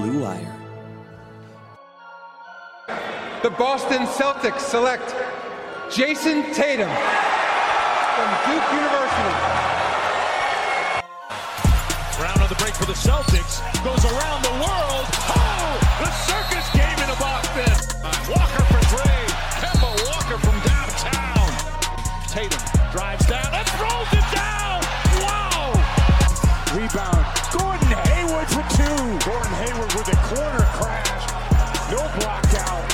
Blue Wire. The Boston Celtics select Jayson Tatum from Duke University. Brown on the break for the Celtics. Goes around the world. Oh, the circus game in a Boston. Uh, Walker for three. Kemba Walker from downtown. Tatum drives down and throws it down. Wow. Rebound. Gordon Hayward for two. Gordon Hayward with a corner crash. No blocked out.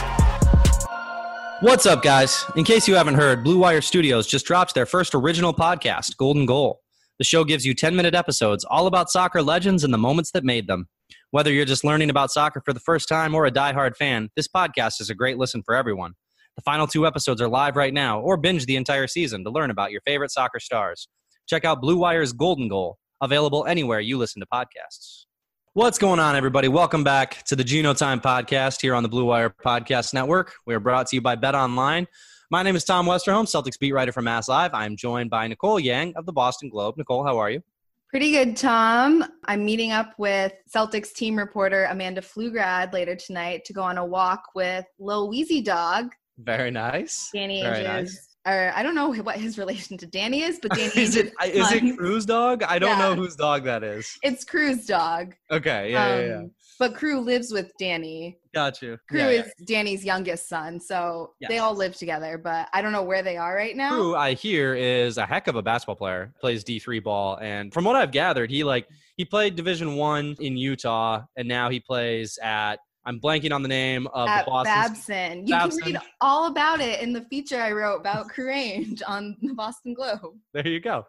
What's up, guys? In case you haven't heard, Blue Wire Studios just dropped their first original podcast, Golden Goal. The show gives you 10 minute episodes all about soccer legends and the moments that made them. Whether you're just learning about soccer for the first time or a die-hard fan, this podcast is a great listen for everyone. The final two episodes are live right now, or binge the entire season to learn about your favorite soccer stars. Check out Blue Wire's Golden Goal, available anywhere you listen to podcasts. What's going on, everybody? Welcome back to the Geno Time podcast here on the Blue Wire Podcast Network. We are brought to you by Bet Online. My name is Tom Westerholm, Celtics beat writer for Mass Live. I'm joined by Nicole Yang of the Boston Globe. Nicole, how are you? Pretty good, Tom. I'm meeting up with Celtics team reporter Amanda Pflugrad later tonight to go on a walk with Lil Weezy Dog, Very nice. Danny Very Ainge's. nice. Or I don't know what his relation to Danny is, but Danny is it Ainge's is it Crew's dog? I don't Yeah. know whose dog that is. It's Crew's dog. Okay, yeah, yeah, yeah. Um, But Crew lives with Danny. Got you. Crew yeah. is Danny's youngest son, so they all live together. But I don't know where they are right now. Crew, I hear, is a heck of a basketball player. Plays D three ball, and from what I've gathered, he like he played Division One in Utah, and now he plays at. I'm blanking on the name of At the Boston. Babson. You Babson. can read all about it in the feature I wrote about Crew on the Boston Globe. There you go.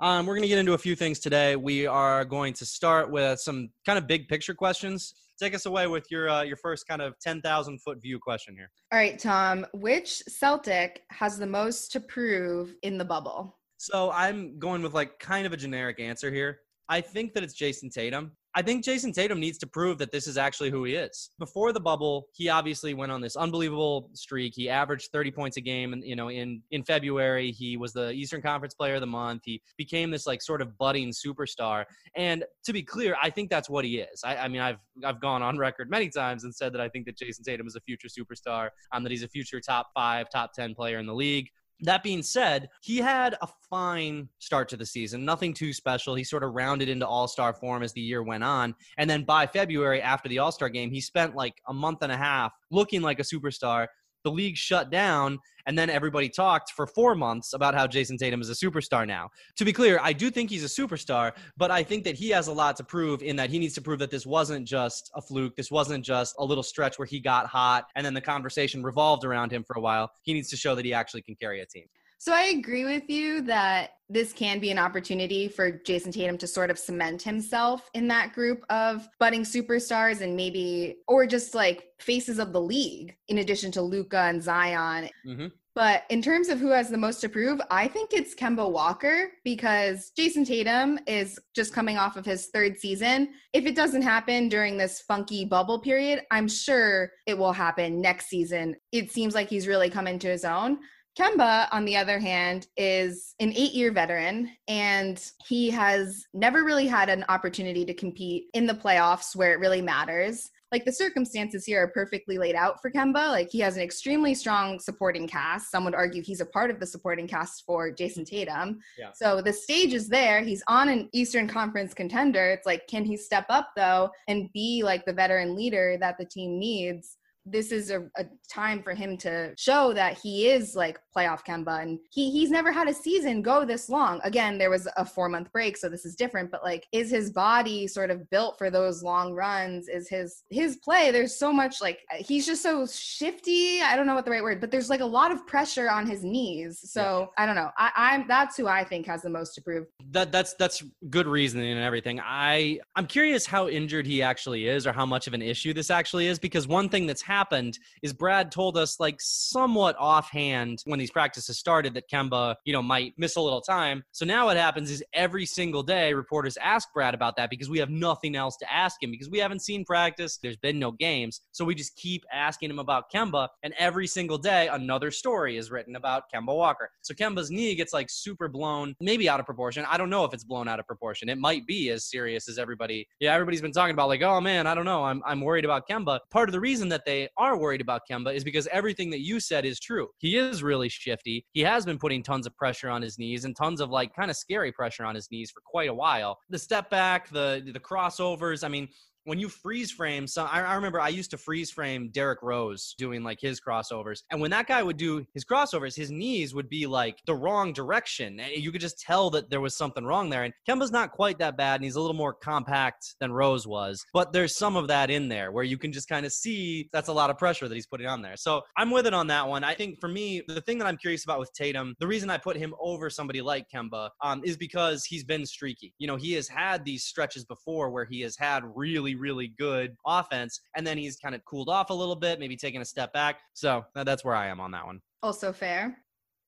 Um, we're going to get into a few things today. We are going to start with some kind of big picture questions. Take us away with your uh, your first kind of ten thousand foot view question here. All right, Tom, which Celtic has the most to prove in the bubble? So I'm going with like kind of a generic answer here. I think that it's Jayson Tatum. I think Jayson Tatum needs to prove that this is actually who he is. Before the bubble, he obviously went on this unbelievable streak. He averaged 30 points a game, and you know, in in February, he was the Eastern Conference Player of the Month. He became this like sort of budding superstar. And to be clear, I think that's what he is. I, I mean, I've I've gone on record many times and said that I think that Jayson Tatum is a future superstar. Um, that he's a future top five, top ten player in the league. That being said, he had a fine start to the season, nothing too special. He sort of rounded into all star form as the year went on. And then by February, after the all star game, he spent like a month and a half looking like a superstar. The league shut down, and then everybody talked for four months about how Jayson Tatum is a superstar now. To be clear, I do think he's a superstar, but I think that he has a lot to prove in that he needs to prove that this wasn't just a fluke. This wasn't just a little stretch where he got hot and then the conversation revolved around him for a while. He needs to show that he actually can carry a team. So I agree with you that this can be an opportunity for Jayson Tatum to sort of cement himself in that group of budding superstars and maybe or just like faces of the league in addition to Luka and Zion. Mm-hmm. But in terms of who has the most to prove, I think it's Kemba Walker because Jayson Tatum is just coming off of his third season. If it doesn't happen during this funky bubble period, I'm sure it will happen next season. It seems like he's really come into his own. Kemba, on the other hand, is an eight year veteran and he has never really had an opportunity to compete in the playoffs where it really matters. Like the circumstances here are perfectly laid out for Kemba. Like he has an extremely strong supporting cast. Some would argue he's a part of the supporting cast for Jayson Tatum. Yeah. So the stage is there. He's on an Eastern Conference contender. It's like, can he step up though and be like the veteran leader that the team needs? This is a, a time for him to show that he is like playoff Kemba and he he's never had a season go this long. Again, there was a 4-month break so this is different, but like is his body sort of built for those long runs? Is his his play there's so much like uh, he's just so shifty. I don't know what the right word, but there's like a lot of pressure on his knees. So, I don't know. I I'm that's who I think has the most to prove. That that's that's good reasoning and everything. I I'm curious how injured he actually is or how much of an issue this actually is because one thing that's happened is Brad told us like somewhat offhand when these practices started that Kemba, you know, might miss a little time. So now what happens is every single day reporters ask Brad about that because we have nothing else to ask him because we haven't seen practice, there's been no games. So we just keep asking him about Kemba and every single day another story is written about Kemba Walker. So Kemba's knee gets like super blown, maybe out of proportion. I don't know if it's blown out of proportion. It might be as serious as everybody. Yeah, everybody's been talking about like, "Oh man, I don't know. I'm I'm worried about Kemba." Part of the reason that they are worried about Kemba is because everything that you said is true. He is really shifty. He has been putting tons of pressure on his knees and tons of like kind of scary pressure on his knees for quite a while. The step back, the the crossovers, I mean, when you freeze frame some I, I, remember i used to freeze frame derrick rose doing like his crossovers. And when that guy would do his crossovers his knees would be like the wrong direction. And you could just tell that there was something wrong there. And kemba's not quite that bad and he's a little more compact than rose was. But there's some of that in there where you can just kind of see that's a lot of pressure that he's putting on there. So i'm with it on that one. I think for me the thing that i'm curious about with tatum the reason i put him over somebody like kemba um, is because he's been streaky. You know he has had these stretches before where he has had really really, good offense. And then he's kind of cooled off a little bit, maybe taking a step back. So that's where I am on that one. Also fair.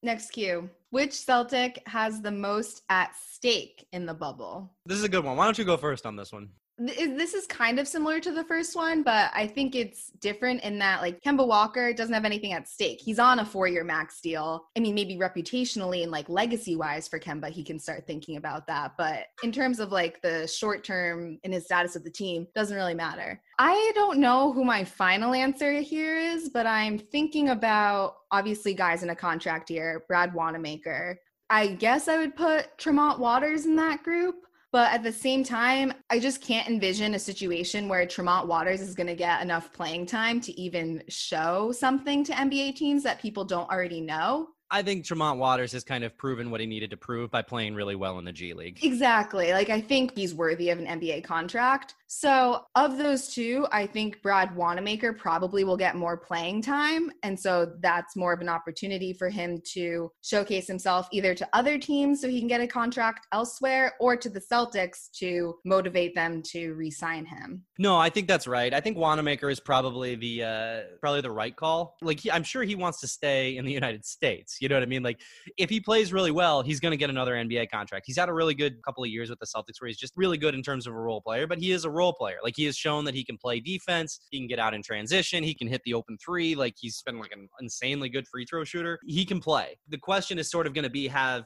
Next cue. Which Celtic has the most at stake in the bubble? This is a good one. Why don't you go first on this one? This is kind of similar to the first one, but I think it's different in that like Kemba Walker doesn't have anything at stake. He's on a four-year max deal. I mean, maybe reputationally and like legacy-wise for Kemba, he can start thinking about that. But in terms of like the short term and his status of the team, doesn't really matter. I don't know who my final answer here is, but I'm thinking about obviously guys in a contract year, Brad Wanamaker. I guess I would put Tremont Waters in that group. But at the same time, I just can't envision a situation where Tremont Waters is going to get enough playing time to even show something to NBA teams that people don't already know. I think Tremont Waters has kind of proven what he needed to prove by playing really well in the G League. Exactly. Like I think he's worthy of an NBA contract. So of those two, I think Brad Wanamaker probably will get more playing time. And so that's more of an opportunity for him to showcase himself either to other teams so he can get a contract elsewhere or to the Celtics to motivate them to re-sign him. No, I think that's right. I think Wanamaker is probably the uh probably the right call. Like he, I'm sure he wants to stay in the United States. You know what I mean? Like if he plays really well, he's going to get another NBA contract. He's had a really good couple of years with the Celtics where he's just really good in terms of a role player, but he is a role player. Like he has shown that he can play defense, he can get out in transition, he can hit the open three. Like he's been like an insanely good free throw shooter. He can play. The question is sort of going to be have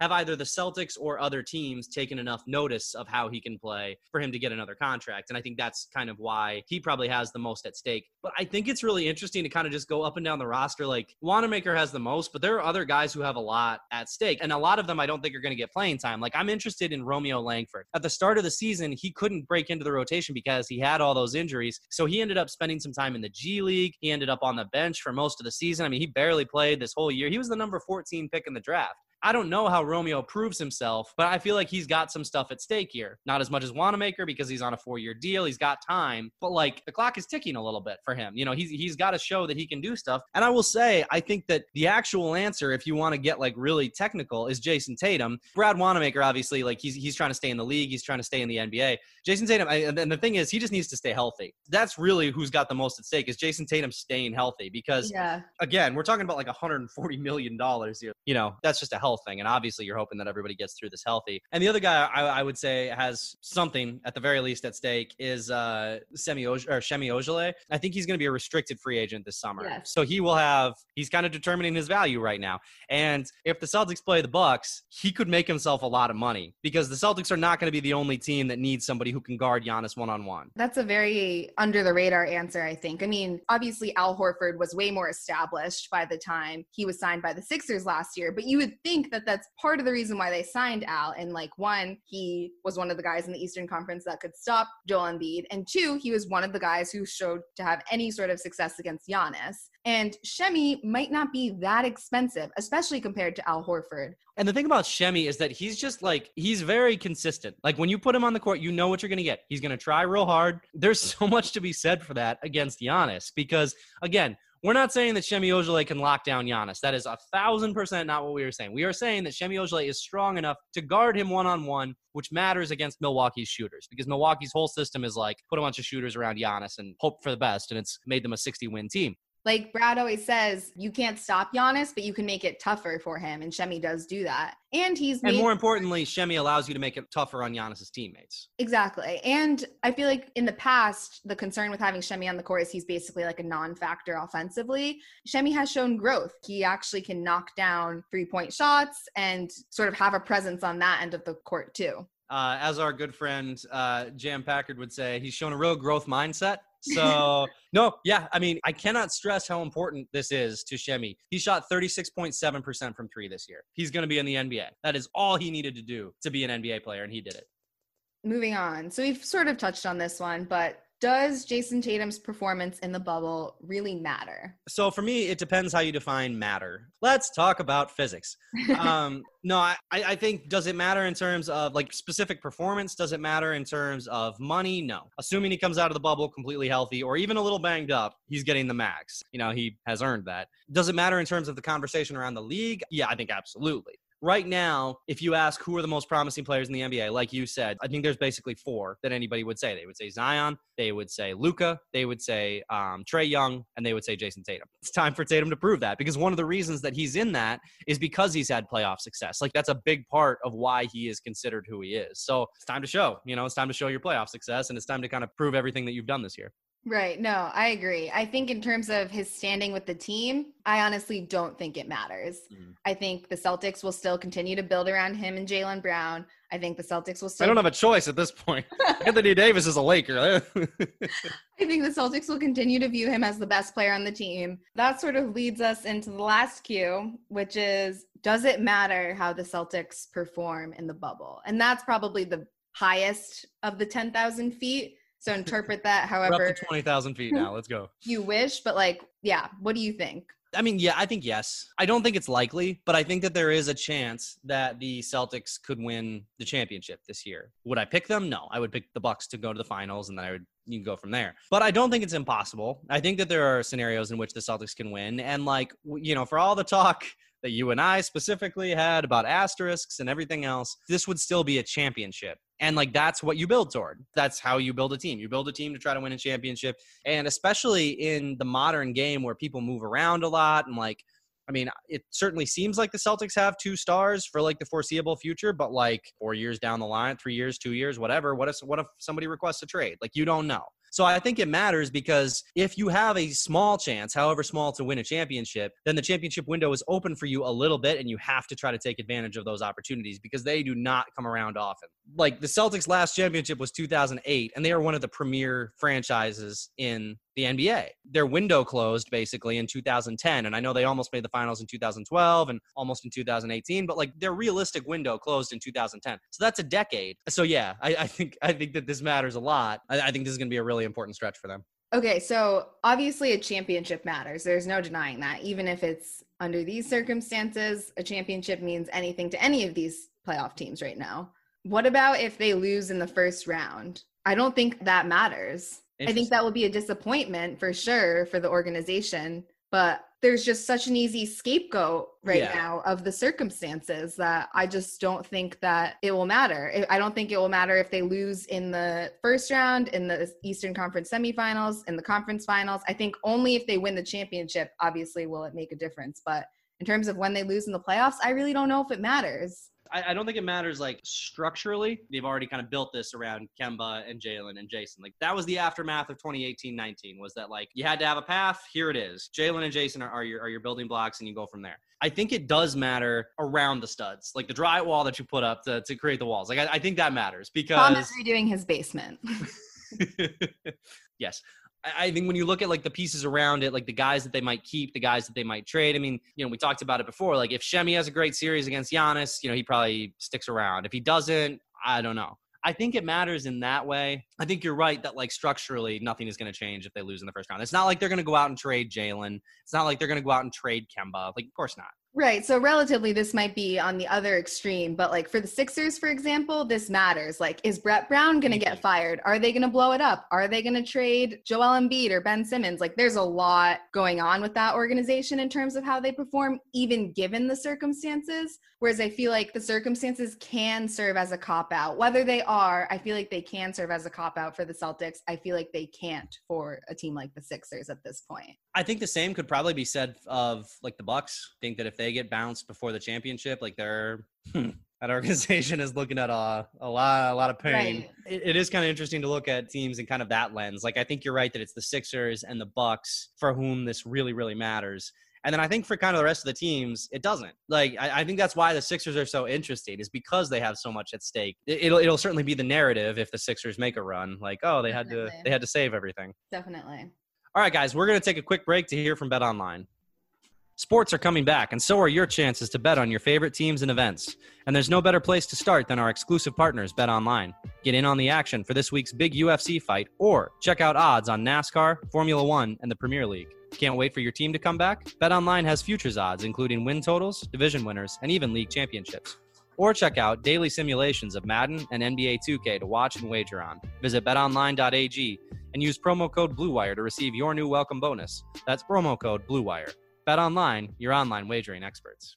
have either the Celtics or other teams taken enough notice of how he can play for him to get another contract? And I think that's kind of why he probably has the most at stake. But I think it's really interesting to kind of just go up and down the roster. Like Wanamaker has the most, but there are other guys who have a lot at stake. And a lot of them I don't think are going to get playing time. Like I'm interested in Romeo Langford. At the start of the season, he couldn't break into the rotation because he had all those injuries. So he ended up spending some time in the G League. He ended up on the bench for most of the season. I mean, he barely played this whole year. He was the number 14 pick in the draft. I don't know how Romeo proves himself, but I feel like he's got some stuff at stake here. Not as much as Wanamaker because he's on a four-year deal. He's got time, but like the clock is ticking a little bit for him. You know, he's he's got to show that he can do stuff. And I will say, I think that the actual answer, if you want to get like really technical, is Jayson Tatum. Brad Wanamaker, obviously, like he's he's trying to stay in the league. He's trying to stay in the NBA. Jayson Tatum, and the thing is, he just needs to stay healthy. That's really who's got the most at stake is Jayson Tatum staying healthy because, yeah. again, we're talking about like 140 million dollars here. You know, that's just a health thing, and obviously you're hoping that everybody gets through this healthy. And the other guy I, I would say has something at the very least at stake is uh, Semi or Ojeleye. I think he's going to be a restricted free agent this summer, yes. so he will have. He's kind of determining his value right now. And if the Celtics play the Bucks, he could make himself a lot of money because the Celtics are not going to be the only team that needs somebody who can guard Giannis one on one. That's a very under the radar answer, I think. I mean, obviously Al Horford was way more established by the time he was signed by the Sixers last year, but you would think think that that's part of the reason why they signed Al. And like, one, he was one of the guys in the Eastern Conference that could stop Joel Embiid, and two, he was one of the guys who showed to have any sort of success against Giannis. And Shemi might not be that expensive, especially compared to Al Horford. And the thing about Shemi is that he's just like he's very consistent. Like when you put him on the court, you know what you're going to get. He's going to try real hard. There's so much to be said for that against Giannis because again, we're not saying that Shemi Ojeleye can lock down Giannis. That is a thousand percent not what we are saying. We are saying that Shemi Ojeleye is strong enough to guard him one on one, which matters against Milwaukee's shooters because Milwaukee's whole system is like put a bunch of shooters around Giannis and hope for the best, and it's made them a 60 win team. Like Brad always says, you can't stop Giannis, but you can make it tougher for him, and Shemi does do that. And he's And more importantly, Shemi allows you to make it tougher on Giannis's teammates. Exactly. And I feel like in the past, the concern with having Shemi on the court is he's basically like a non factor offensively. Shemi has shown growth. He actually can knock down three point shots and sort of have a presence on that end of the court, too. uh, as our good friend uh, Jam Packard would say, he's shown a real growth mindset. So, no, yeah, I mean, I cannot stress how important this is to Shemi. He shot 36.7% from three this year. He's going to be in the NBA. That is all he needed to do to be an NBA player, and he did it. Moving on. So we've sort of touched on this one, but does Jayson Tatum's performance in the bubble really matter? So, for me, it depends how you define matter. Let's talk about physics. um, no, I, I think does it matter in terms of like specific performance? Does it matter in terms of money? No. Assuming he comes out of the bubble completely healthy or even a little banged up, he's getting the max. You know, he has earned that. Does it matter in terms of the conversation around the league? Yeah, I think absolutely. Right now, if you ask who are the most promising players in the NBA, like you said, I think there's basically four that anybody would say. They would say Zion, they would say Luka, they would say um, Trae Young, and they would say Jayson Tatum. It's time for Tatum to prove that because one of the reasons that he's in that is because he's had playoff success. Like that's a big part of why he is considered who he is. So it's time to show. You know, it's time to show your playoff success, and it's time to kind of prove everything that you've done this year. Right. No, I agree. I think in terms of his standing with the team, I honestly don't think it matters. Mm. I think the Celtics will still continue to build around him and Jaylen Brown. I think the Celtics will still. I don't have a choice at this point. Anthony Davis is a Laker. I think the Celtics will continue to view him as the best player on the team. That sort of leads us into the last cue, which is does it matter how the Celtics perform in the bubble? And that's probably the highest of the 10,000 feet. So interpret that We're up however to 20,000 feet now. Let's go. you wish. But like, yeah, what do you think? I mean, yeah, I think yes. I don't think it's likely, but I think that there is a chance that the Celtics could win the championship this year. Would I pick them? No, I would pick the Bucks to go to the finals, and then I would you can go from there. But I don't think it's impossible. I think that there are scenarios in which the Celtics can win, and like you know, for all the talk that you and I specifically had about asterisks and everything else, this would still be a championship. And like that's what you build toward. That's how you build a team. You build a team to try to win a championship. And especially in the modern game where people move around a lot and like I mean, it certainly seems like the Celtics have two stars for like the foreseeable future, but like four years down the line, three years, two years, whatever. What if what if somebody requests a trade? Like you don't know. So I think it matters because if you have a small chance, however small, to win a championship, then the championship window is open for you a little bit, and you have to try to take advantage of those opportunities because they do not come around often. Like the Celtics' last championship was 2008, and they are one of the premier franchises in the NBA. Their window closed basically in 2010, and I know they almost made the finals in 2012 and almost in 2018, but like their realistic window closed in 2010. So that's a decade. So yeah, I, I think I think that this matters a lot. I, I think this is going to be a really important stretch for them. Okay, so obviously a championship matters. There's no denying that. Even if it's under these circumstances, a championship means anything to any of these playoff teams right now. What about if they lose in the first round? I don't think that matters. I think that will be a disappointment for sure for the organization, but there's just such an easy scapegoat right Yeah. now of the circumstances that I just don't think that it will matter. I- I don't think it will matter if they lose in the first round, in the Eastern Conference semifinals, in the conference finals. I think only if they win the championship, obviously, will it make a difference. But in terms of when they lose in the playoffs, I really don't know if it matters. I, I don't think it matters like structurally. They've already kind of built this around Kemba and Jaylen and Jayson. Like that was the aftermath of 2018-19 was that like you had to have a path. Here it is. Jaylen and Jayson are, are your are your building blocks and you go from there. I think it does matter around the studs, like the drywall that you put up to, to create the walls. Like I, I think that matters because Tom is redoing his basement. yes. I think when you look at like the pieces around it, like the guys that they might keep, the guys that they might trade. I mean, you know, we talked about it before. Like if Shemi has a great series against Giannis, you know, he probably sticks around. If he doesn't, I don't know. I think it matters in that way. I think you're right that like structurally nothing is going to change if they lose in the first round. It's not like they're going to go out and trade Jaylen. It's not like they're going to go out and trade Kemba. Like of course not. Right. So relatively this might be on the other extreme, but like for the Sixers, for example, this matters. Like, is Brett Brown going to get mm-hmm. fired? Are they going to blow it up? Are they going to trade Joel Embiid or Ben Simmons? Like, there's a lot going on with that organization in terms of how they perform, even given the circumstances. Whereas I feel like the circumstances can serve as a cop out. Whether they are, I feel like they can serve as a cop out for the Celtics. I feel like they can't for a team like the Sixers at this point. I think the same could probably be said of like the Bucks. I think that if they get bounced before the championship, like they're hmm, that organization is looking at a, a lot a lot of pain. Right. It, it is kind of interesting to look at teams in kind of that lens. Like I think you're right that it's the Sixers and the Bucks for whom this really really matters. And then I think for kind of the rest of the teams, it doesn't. Like I, I think that's why the Sixers are so interesting is because they have so much at stake. It, it'll it'll certainly be the narrative if the Sixers make a run. Like oh they had to they had to save everything. Definitely. All right, guys, we're going to take a quick break to hear from Bet Online. Sports are coming back, and so are your chances to bet on your favorite teams and events. And there's no better place to start than our exclusive partners, Bet Online. Get in on the action for this week's big UFC fight, or check out odds on NASCAR, Formula One, and the Premier League. Can't wait for your team to come back? Bet Online has futures odds, including win totals, division winners, and even league championships. Or check out daily simulations of Madden and NBA 2K to watch and wager on. Visit betonline.ag and use promo code BLUEWIRE to receive your new welcome bonus. That's promo code BLUEWIRE. Bet Online, your online wagering experts.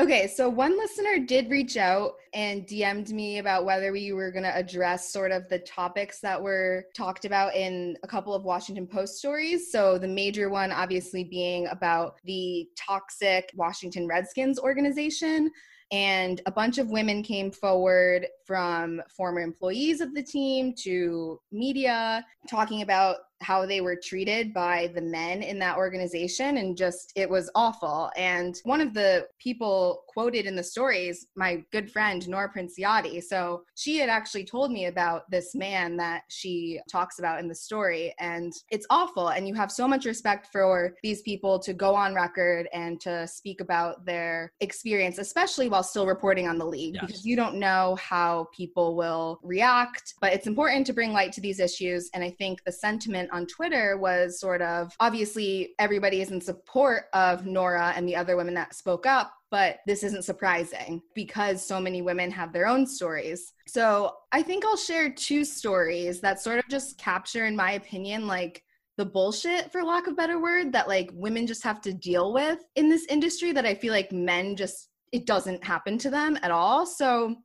Okay, so one listener did reach out and DM'd me about whether we were going to address sort of the topics that were talked about in a couple of Washington Post stories. So, the major one obviously being about the toxic Washington Redskins organization. And a bunch of women came forward from former employees of the team to media talking about how they were treated by the men in that organization and just it was awful. And one of the people quoted in the stories my good friend nora princiotti. So she had actually told me about this man that she talks about in the story and it's awful. And you have so much respect for these people to go on record and to speak about their experience especially while still reporting on the league Yes. because you don't know how people will react. But it's important to bring light to these issues and i think the sentiment on twitter was sort of obviously everybody is in support of nora and the other women that spoke up but this isn't surprising because so many women have their own stories. So i think i'll share two stories that sort of just capture in my opinion like the bullshit for lack of better word that like women just have to deal with in this industry that i feel like men just it doesn't happen to them at all. So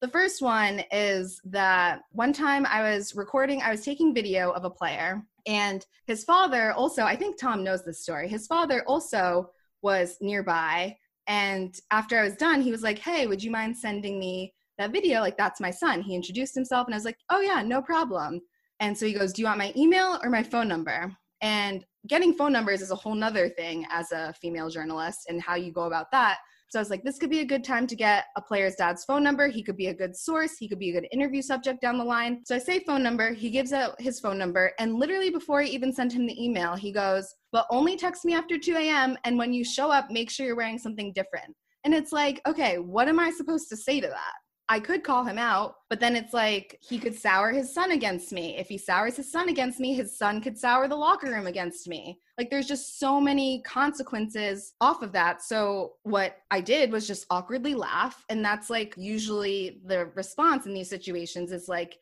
the first one is that one time I was recording, I was taking video of a player, and his father also, I think Tom knows this story, his father also was nearby. And after I was done, he was like, Hey, would you mind sending me that video? Like, that's my son. He introduced himself, and I was like, Oh, yeah, no problem. And so he goes, Do you want my email or my phone number? And getting phone numbers is a whole nother thing as a female journalist and how you go about that. So I was like, this could be a good time to get a player's dad's phone number. He could be a good source. He could be a good interview subject down the line. So I say phone number. He gives out his phone number. And literally before I even sent him the email, he goes, but only text me after 2 a.m. And when you show up, make sure you're wearing something different. And it's like, okay, what am I supposed to say to that? I could call him out, but then it's like he could sour his son against me. If he sours his son against me, his son could sour the locker room against me. Like there's just so many consequences off of that. So what I did was just awkwardly laugh. And that's like usually the response in these situations is like,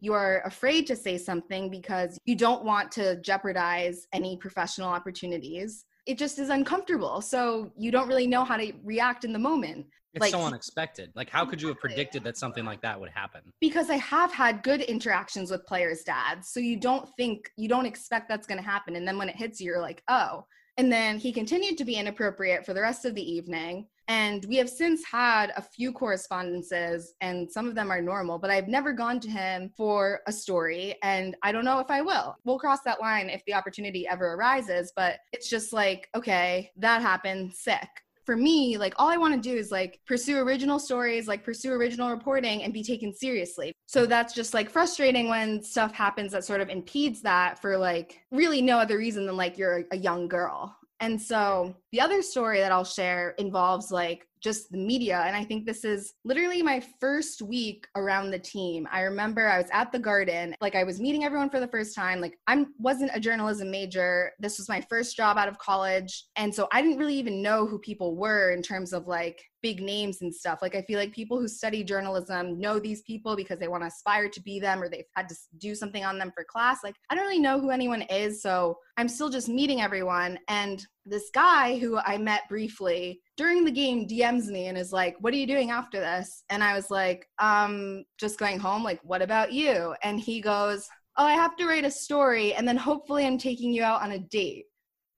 you are afraid to say something because you don't want to jeopardize any professional opportunities. It just is uncomfortable. So you don't really know how to react in the moment. It's Like, so unexpected. Like, how could you have predicted that something like that would happen? because I have had good interactions with players' dads. So you don't think, you don't expect that's going to happen. And then when it hits you, you're like, oh. And then he continued to be inappropriate for the rest of the evening. And we have since had a few correspondences, and some of them are normal, but I've never gone to him for a story. And I don't know if I will. We'll cross that line if the opportunity ever arises. But it's just like, okay, that happened, sick. For me, like all I want to do is like pursue original stories, like pursue original reporting and be taken seriously. So that's just like frustrating when stuff happens that sort of impedes that for like really no other reason than like you're a young girl. And so the other story that I'll share involves like just the media. And I think this is literally my first week around the team. I remember I was at the garden, like I was meeting everyone for the first time. Like I wasn't a journalism major. This was my first job out of college. And so I didn't really even know who people were in terms of like big names and stuff. Like I feel like people who study journalism know these people because they want to aspire to be them or they've had to do something on them for class. Like I don't really know who anyone is, so I'm still just meeting everyone and this guy who I met briefly during the game DMs me and is like, "What are you doing after this?" And I was like, "Um, just going home. Like, what about you?" And he goes, "Oh, I have to write a story and then hopefully I'm taking you out on a date."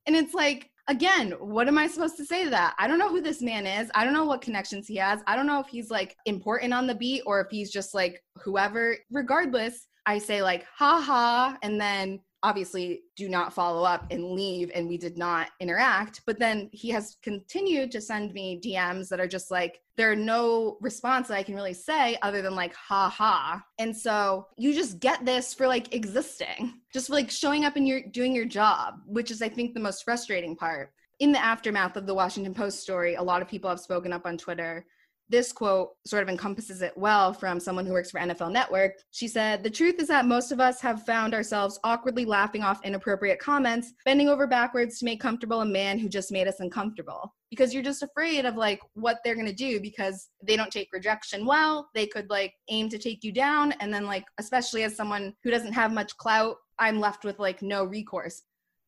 And it's like again, what am I supposed to say to that? I don't know who this man is. I don't know what connections he has. I don't know if he's like important on the beat or if he's just like whoever. Regardless, I say like, ha ha, and then obviously do not follow up and leave and we did not interact but then he has continued to send me dms that are just like there are no response that i can really say other than like ha ha. And so you just get this for like existing just for like showing up and you're doing your job which is i think the most frustrating part. In the aftermath of the washington post story a lot of people have spoken up on twitter this quote sort of encompasses it well from someone who works for NFL Network. She said, The truth is that most of us have found ourselves awkwardly laughing off inappropriate comments, bending over backwards to make comfortable a man who just made us uncomfortable. Because you're just afraid of like what they're gonna do because they don't take rejection well. They could like aim to take you down. And then, like, especially as someone who doesn't have much clout, I'm left with like no recourse.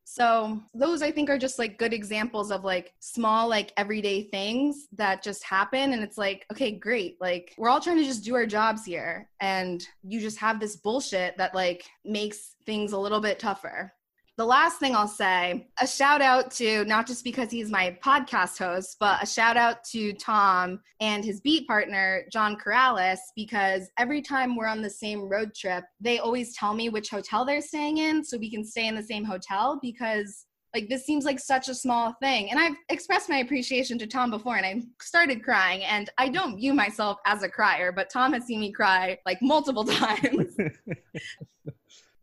So those I think are just like good examples of like small like everyday things that just happen and it's like okay great like we're all trying to just do our jobs here and you just have this bullshit that like makes things a little bit tougher the last thing I'll say, a shout out to not just because he's my podcast host, but a shout out to Tom and his beat partner, John Karalis, because every time we're on the same road trip, they always tell me which hotel they're staying in so we can stay in the same hotel because like this seems like such a small thing. And i've expressed my appreciation to tom before and i started crying and i don't view myself as a crier but tom has seen me cry like multiple times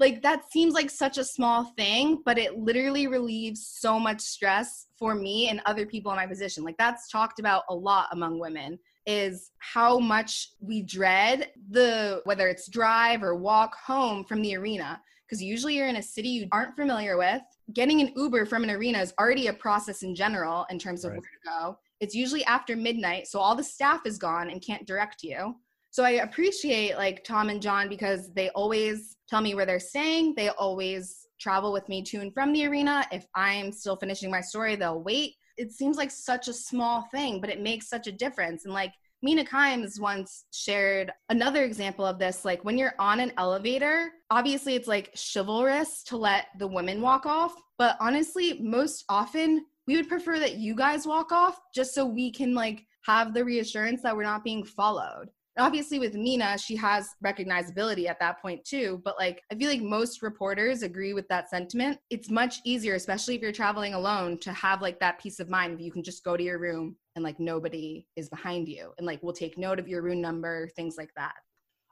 like that seems like such a small thing but it literally relieves so much stress for me and other people in my position. Like that's talked about a lot among women is how much we dread the whether it's drive or walk home from the arena. Because usually you're in a city you aren't familiar with getting an uber from an arena is already a process in general in terms of Right. where to go. It's usually after midnight so all the staff is gone and can't direct you so I appreciate like Tom and John because they always tell me where they're staying. They always travel with me to and from the arena. If I'm still finishing my story, they'll wait. It seems like such a small thing, but it makes such a difference. And like Mina Kimes once shared another example of this. Like when you're on an elevator, obviously it's like chivalrous to let the women walk off. But honestly, most often we would prefer that you guys walk off just so we can like have the reassurance that we're not being followed obviously with Mina, she has recognizability at that point too. But like, I feel like most reporters agree with that sentiment. It's much easier, especially if you're traveling alone, to have like that peace of mind you can just go to your room and like nobody is behind you and like we'll take note of your room number, things like that.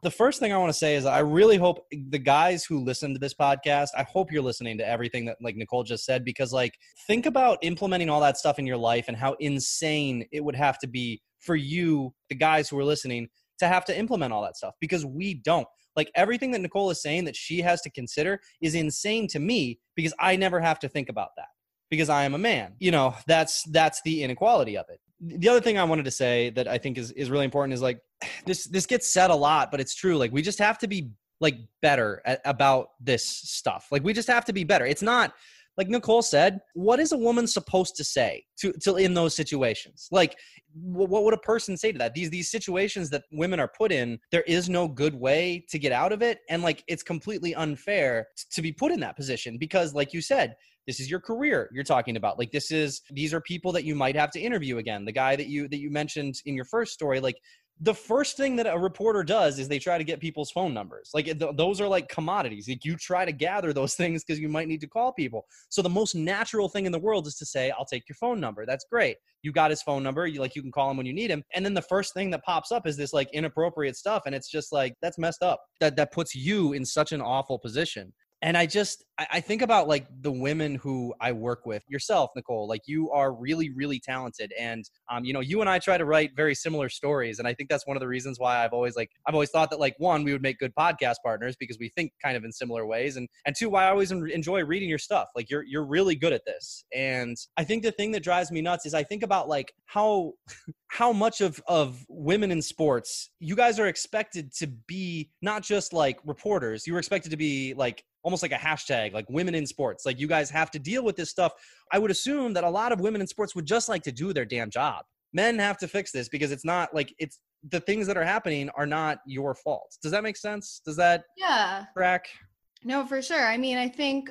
the first thing I want to say is I really hope the guys who listen to this podcast, I hope you're listening to everything that like Nicole just said because like think about implementing all that stuff in your life and how insane it would have to be for you, the guys who are listening, to have to implement all that stuff because we don't. Like everything that Nicole is saying that she has to consider is insane to me because I never have to think about that because I am a man. You know, that's that's the inequality of it. The other thing I wanted to say that I think is is really important is like this this gets said a lot, but it's true. Like we just have to be like better at, about this stuff. Like we just have to be better. It's not like Nicole said. What is a woman supposed to say to to in those situations? Like wh- what would a person say to that? These these situations that women are put in, there is no good way to get out of it, and like it's completely unfair t- to be put in that position because, like you said, this is your career you're talking about like this is these are people that you might have to interview again the guy that you that you mentioned in your first story like the first thing that a reporter does is they try to get people's phone numbers. Like th- those are like commodities. Like you try to gather those things because you might need to call people. So the most natural thing in the world is to say, "I'll take your phone number." That's great. You got his phone number. You like you can call him when you need him. And then the first thing that pops up is this like inappropriate stuff, and it's just like that's messed up. That that puts you in such an awful position and i just I, think about like the women who i work with yourself nicole like you are really really talented. And um, you know you and i try to write very similar stories. And i think that's one of the reasons why i've always like i've always thought that like one we would make good podcast partners because we think kind of in similar ways. And and two why i always enjoy reading your stuff. Like you're you're really good at this. And i think the thing that drives me nuts is i think about like how how much of of women in sports you guys are expected to be not just like reporters. You were expected to be like almost like a hashtag like women in sports. Like you guys have to deal with this stuff. I would assume that a lot of women in sports would just like to do their damn job. Men have to fix this because it's not like it's the things that are happening are not your fault. Does that make sense? Does that yeah. track no for sure. I mean i think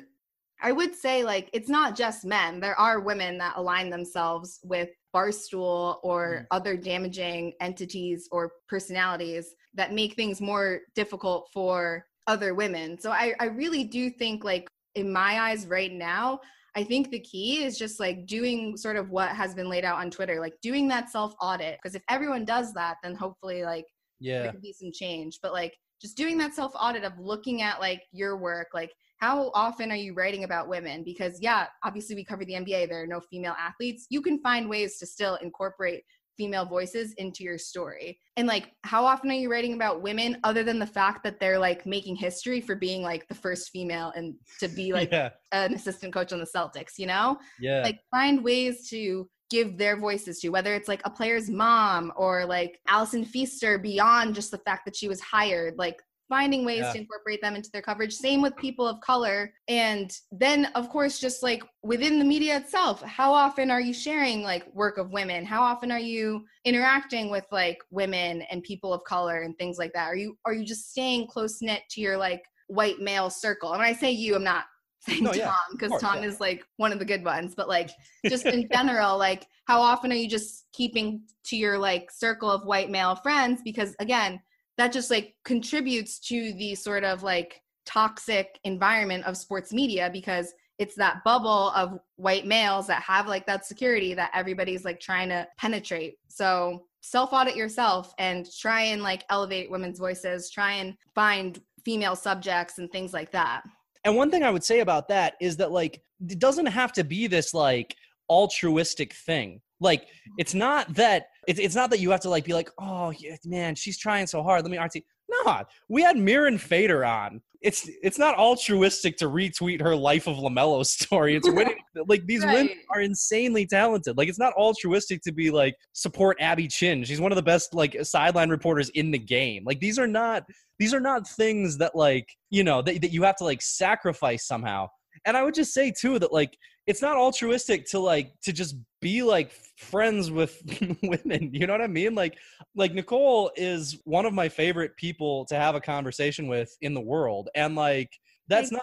i would say like it's not just men. There are women that align themselves with barstool or mm. other damaging entities or personalities that make things more difficult for other women. So I, I really do think like in my eyes right now, I think the key is just like doing sort of what has been laid out on Twitter, like doing that self audit. Because if everyone does that, then hopefully like yeah, there could be some change. But like just doing that self audit of looking at like your work, like how often are you writing about women? Because yeah, obviously we cover the NBA, there are no female athletes. You can find ways to still incorporate female voices into your story? And like how often are you writing about women other than the fact that they're like making history for being like the first female and to be like yeah. an assistant coach on the celtics you know? Yeah. Like find ways to give their voices to whether it's like a player's mom or like Allison Feaster beyond just the fact that she was hired. Like finding ways yeah. to incorporate them into their coverage. Same with people of color. And then, of course, just like within the media itself, how often are you sharing like work of women? How often are you interacting with like women and people of color and things like that? Are you are you just staying close knit to your like white male circle? And when I say you, I'm not saying no, Tom because yeah. Tom yeah. is like one of the good ones, but like just in general, like how often are you just keeping to your like circle of white male friends? Because again, that just like contributes to the sort of like toxic environment of sports media because it's that bubble of white males that have like that security that everybody's like trying to penetrate. So self audit yourself and try and like elevate women's voices, try and find female subjects and things like that. And one thing I would say about that is that like it doesn't have to be this like altruistic thing. Like mm-hmm. it's not that it's, it's not that you have to like be like, oh man, she's trying so hard. Let me RT. No, we had Mirin Fader on. It's it's not altruistic to retweet her life of LaMelo story. It's winning. like these right. women are insanely talented. Like it's not altruistic to be like support Abby Chin. She's one of the best like sideline reporters in the game. Like these are not these are not things that like you know that, that you have to like sacrifice somehow. And I would just say too that like it's not altruistic to like to just be like friends with women you know what i mean? Like like nicole is one of my favorite people to have a conversation with in the world and like that's not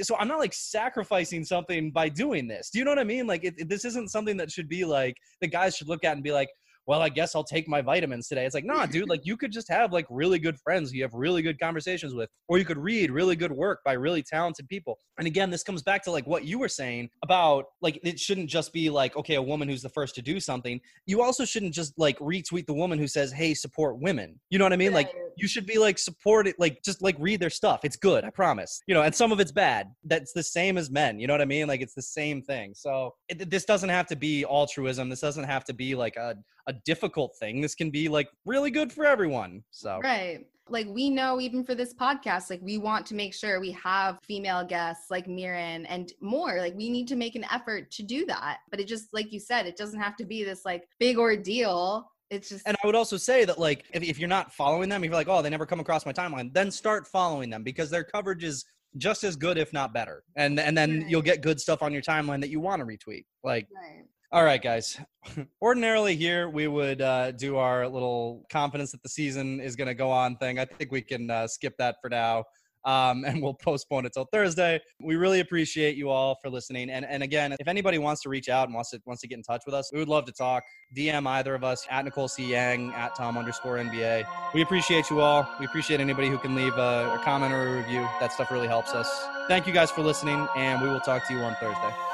so i'm not like sacrificing something by doing this do you know what i mean? Like it, it, this isn't something that should be like the guys should look at and be like well, I guess I'll take my vitamins today. It's like, nah, dude, like you could just have like really good friends you have really good conversations with, or you could read really good work by really talented people. And again, this comes back to like what you were saying about like it shouldn't just be like, okay, a woman who's the first to do something. You also shouldn't just like retweet the woman who says, hey, support women. You know what I mean? Like you should be like support it, like just like read their stuff. It's good, I promise. You know, and some of it's bad. That's the same as men. You know what I mean? Like it's the same thing. So it, this doesn't have to be altruism. This doesn't have to be like a a difficult thing. This can be like really good for everyone. So right. Like we know even for this podcast, like we want to make sure we have female guests like Mirin and more. Like we need to make an effort to do that. But it just like you said, it doesn't have to be this like big ordeal. It's just And I would also say that like if, if you're not following them, if you're like, oh, they never come across my timeline, then start following them because their coverage is just as good, if not better. And and then right. you'll get good stuff on your timeline that you want to retweet. Like right. All right, guys. Ordinarily, here we would uh, do our little confidence that the season is going to go on thing. I think we can uh, skip that for now. um, and we'll postpone it till Thursday. We really appreciate you all for listening. And and again, if anybody wants to reach out and wants to wants to get in touch with us, we would love to talk. DM either of us at Nicole C Yang at Tom underscore NBA. We appreciate you all. We appreciate anybody who can leave a, a comment or a review. That stuff really helps us. Thank you guys for listening, and we will talk to you on Thursday.